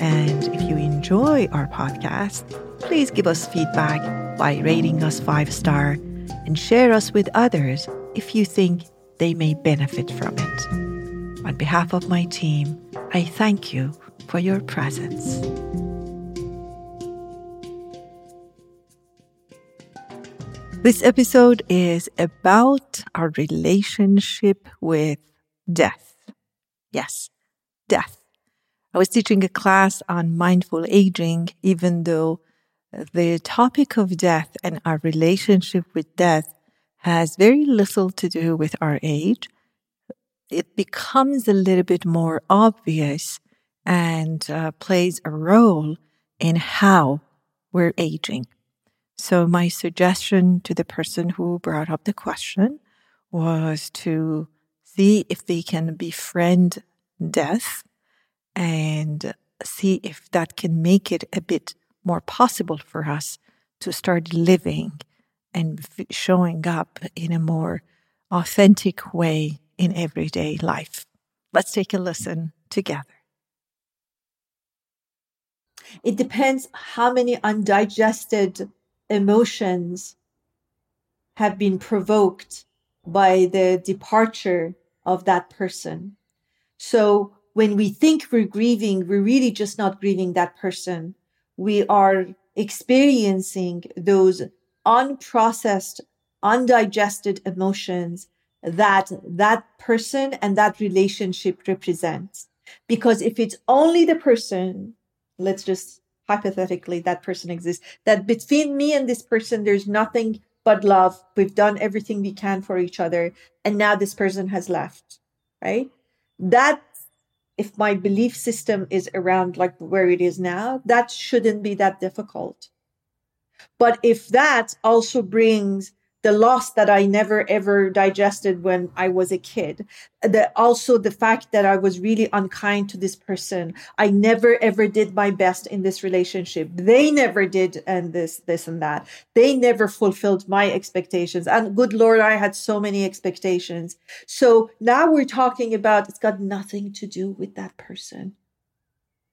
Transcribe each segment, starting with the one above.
And if you enjoy our podcast, please give us feedback by rating us five star and share us with others if you think they may benefit from it. On behalf of my team, I thank you for your presence. This episode is about our relationship with death. Yes, death. I was teaching a class on mindful aging, even though the topic of death and our relationship with death has very little to do with our age. It becomes a little bit more obvious and uh, plays a role in how we're aging. So, my suggestion to the person who brought up the question was to see if they can befriend death and see if that can make it a bit more possible for us to start living and showing up in a more authentic way in everyday life. Let's take a listen together. It depends how many undigested emotions have been provoked by the departure of that person. So when we think we're grieving, we're really just not grieving that person. We are experiencing those unprocessed, undigested emotions that that person and that relationship represents. Because if it's only the person, let's just hypothetically that person exists, that between me and this person, there's nothing but love. We've done everything we can for each other. And now this person has left, right? That, if my belief system is around like where it is now, that shouldn't be that difficult. But if that also brings the loss that I never ever digested when I was a kid. The, also the fact that I was really unkind to this person. I never ever did my best in this relationship. They never did and this, this and that. They never fulfilled my expectations. And good Lord, I had so many expectations. So now we're talking about it's got nothing to do with that person.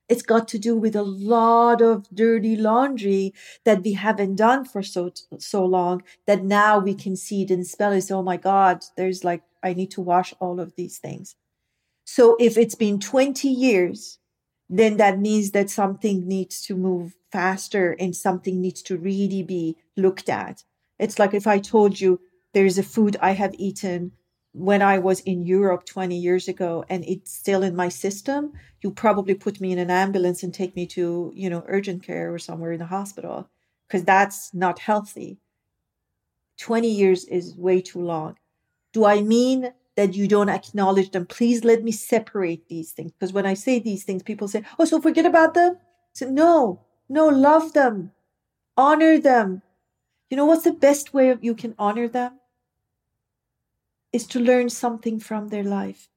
It's got to do with a lot of dirty laundry that we haven't done for so so long that now we can see it and spell it. Oh my God, there's like I need to wash all of these things. So if it's been 20 years, then that means that something needs to move faster and something needs to really be looked at. It's like if I told you there's a food I have eaten when I was in Europe 20 years ago and it's still in my system, you probably put me in an ambulance and take me to, you know, urgent care or somewhere in the hospital because that's not healthy. 20 years is way too long. Do I mean that you don't acknowledge them? Please let me separate these things because when I say these things, people say, oh, so forget about them? So, no, no, love them, honor them. You know what's the best way you can honor them? Is to learn something from their life.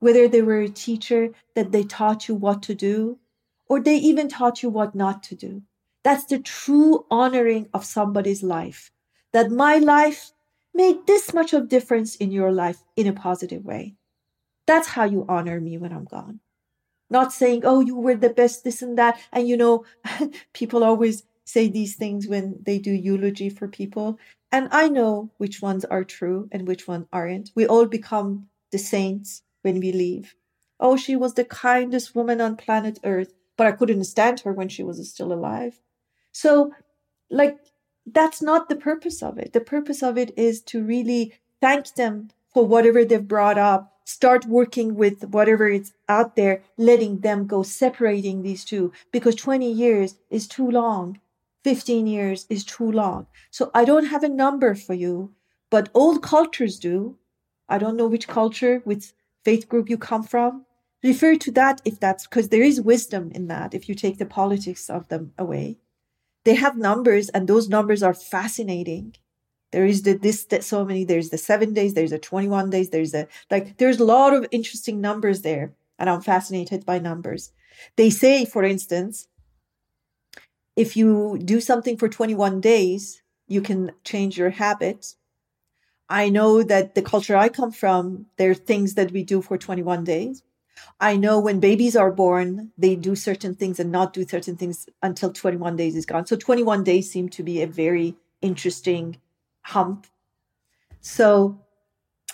Whether they were a teacher that they taught you what to do, or they even taught you what not to do. That's the true honoring of somebody's life. That my life made this much of difference in your life in a positive way. That's how you honor me when I'm gone. Not saying, oh, you were the best, this and that. And you know, people always say these things when they do eulogy for people. And I know which ones are true and which ones aren't. We all become the saints when we leave. Oh, she was the kindest woman on planet Earth, but I couldn't stand her when she was still alive. So, like, that's not the purpose of it. The purpose of it is to really thank them for whatever they've brought up, start working with whatever is out there, letting them go, separating these two, because 20 years is too long. 15 years is too long. So I don't have a number for you, but old cultures do. I don't know which culture, which faith group you come from. refer to that if that's because there is wisdom in that if you take the politics of them away they have numbers and those numbers are fascinating there is the this that so many there's the seven days there's the 21 days there's a like there's a lot of interesting numbers there and i'm fascinated by numbers they say for instance if you do something for 21 days you can change your habits i know that the culture i come from there are things that we do for 21 days I know when babies are born, they do certain things and not do certain things until 21 days is gone. So 21 days seem to be a very interesting hump. So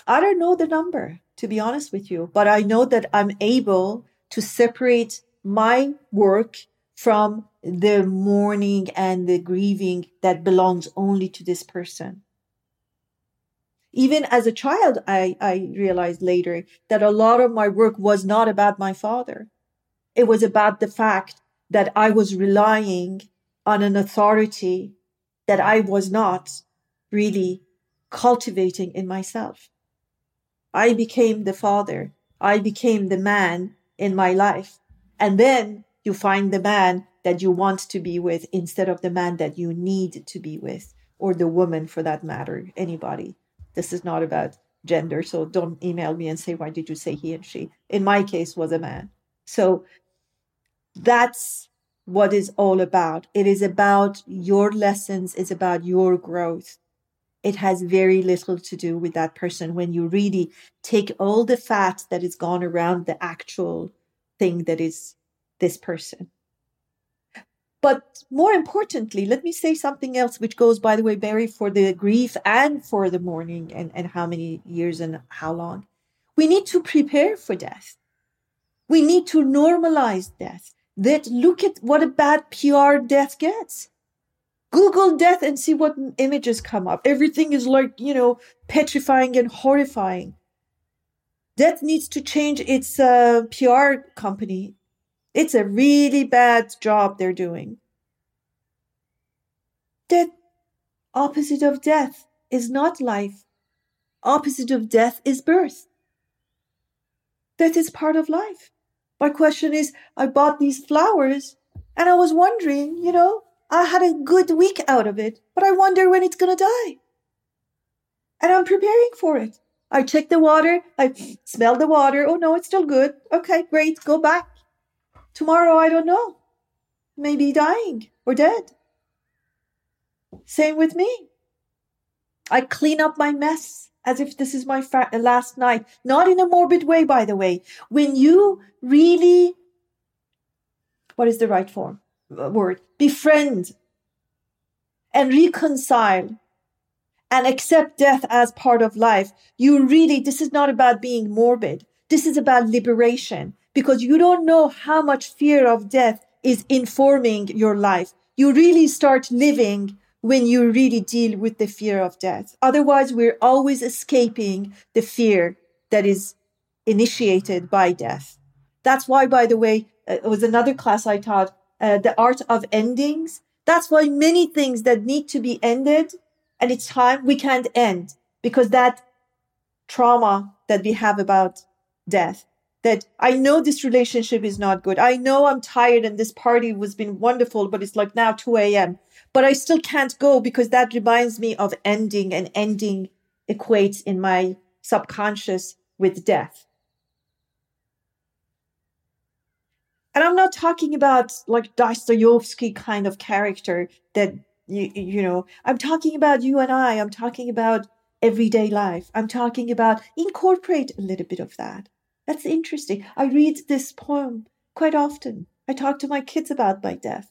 I don't know the number, to be honest with you, but I know that I'm able to separate my work from the mourning and the grieving that belongs only to this person even as a child, I, I realized later that a lot of my work was not about my father. It was about the fact that I was relying on an authority that I was not really cultivating in myself. I became the father. I became the man in my life. And then you find the man that you want to be with instead of the man that you need to be with, or the woman for that matter, anybody. This is not about gender. So don't email me and say, why did you say he and she? In my case, was a man. So that's what is all about. It is about your lessons, it's about your growth. It has very little to do with that person when you really take all the fat that is gone around the actual thing that is this person. But more importantly, let me say something else, which goes, by the way, Barry, for the grief and for the mourning and, and how many years and how long. We need to prepare for death. We need to normalize death. That look at what a bad PR death gets. Google death and see what images come up. Everything is like, you know, petrifying and horrifying. Death needs to change its uh, PR company it's a really bad job they're doing. The opposite of death is not life. Opposite of death is birth. That is part of life. My question is, I bought these flowers and I was wondering, you know, I had a good week out of it, but I wonder when it's going to die. And I'm preparing for it. I check the water. I smell the water. Oh no, it's still good. Okay, great. Go back. Tomorrow, I don't know. Maybe dying or dead. Same with me. I clean up my mess as if this is my fa- last night. Not in a morbid way, by the way. When you really, what is the right form uh, word? Befriend and reconcile and accept death as part of life. You really, this is not about being morbid. This is about liberation because you don't know how much fear of death is informing your life. You really start living when you really deal with the fear of death. Otherwise, we're always escaping the fear that is initiated by death. That's why, by the way, uh, it was another class I taught, uh, the art of endings. That's why many things that need to be ended and it's time we can't end because that trauma that we have about death that I know this relationship is not good. I know I'm tired and this party was been wonderful, but it's like now 2 a.m. But I still can't go because that reminds me of ending and ending equates in my subconscious with death. And I'm not talking about like Dostoevsky kind of character that you, you know, I'm talking about you and I. I'm talking about everyday life. I'm talking about incorporate a little bit of that. That's interesting. I read this poem quite often. I talk to my kids about my death.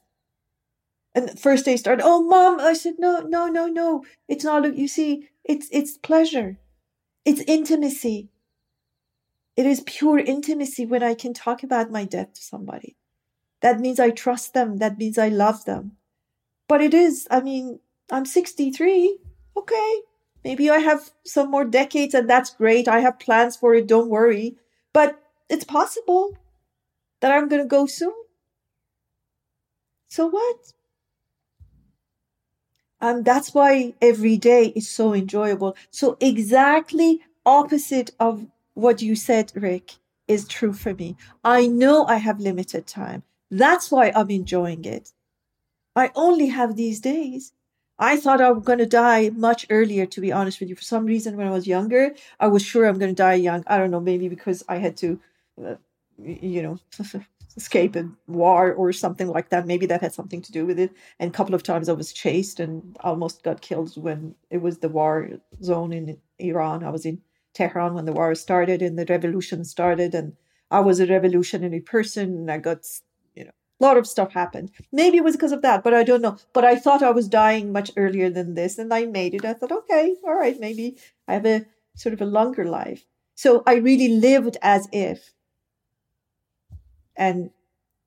And first they start, oh, mom. I said, no, no, no, no. It's not, you see, it's, it's pleasure. It's intimacy. It is pure intimacy when I can talk about my death to somebody. That means I trust them. That means I love them. But it is, I mean, I'm 63. Okay. Maybe I have some more decades and that's great. I have plans for it. Don't worry. But it's possible that I'm going to go soon. So what? And that's why every day is so enjoyable. So exactly opposite of what you said, Rick. is true for me. I know I have limited time. That's why I'm enjoying it. I only have these days. I thought I was going to die much earlier, to be honest with you. For some reason, when I was younger, I was sure I'm going to die young. I don't know, maybe because I had to, uh, you know, escape a war or something like that. Maybe that had something to do with it. And a couple of times I was chased and almost got killed when it was the war zone in Iran. I was in Tehran when the war started and the revolution started, and I was a revolutionary person, and I got lot of stuff happened. Maybe it was because of that, but I don't know. But I thought I was dying much earlier than this, and I made it. I thought, okay, all right, maybe I have a sort of a longer life. So I really lived as if. And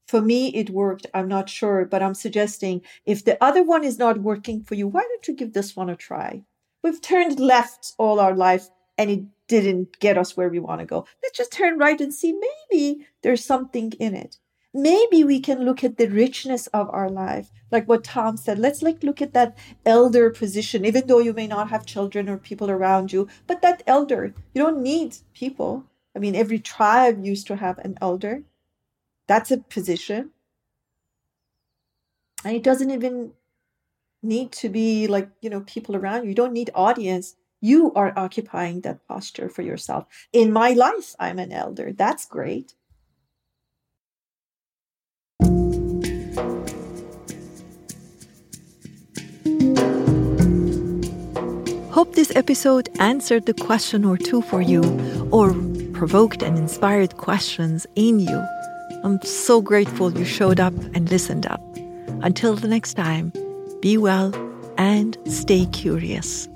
for me, it worked. I'm not sure, but I'm suggesting if the other one is not working for you, why don't you give this one a try? We've turned left all our life and it didn't get us where we want to go. Let's just turn right and see maybe there's something in it maybe we can look at the richness of our life. Like what tom said let's like look at that elder position even though you may not have children or people around you but that elder you don't need people. I mean every tribe used to have an elder. That's a position. And it doesn't even need to be like you know people around you. You don't need audience. You are occupying that posture for yourself. In my life i'm an elder. That's great Hope this episode answered the question or two for you or provoked and inspired questions in you. I'm so grateful you showed up and listened up. Until the next time, be well and stay curious.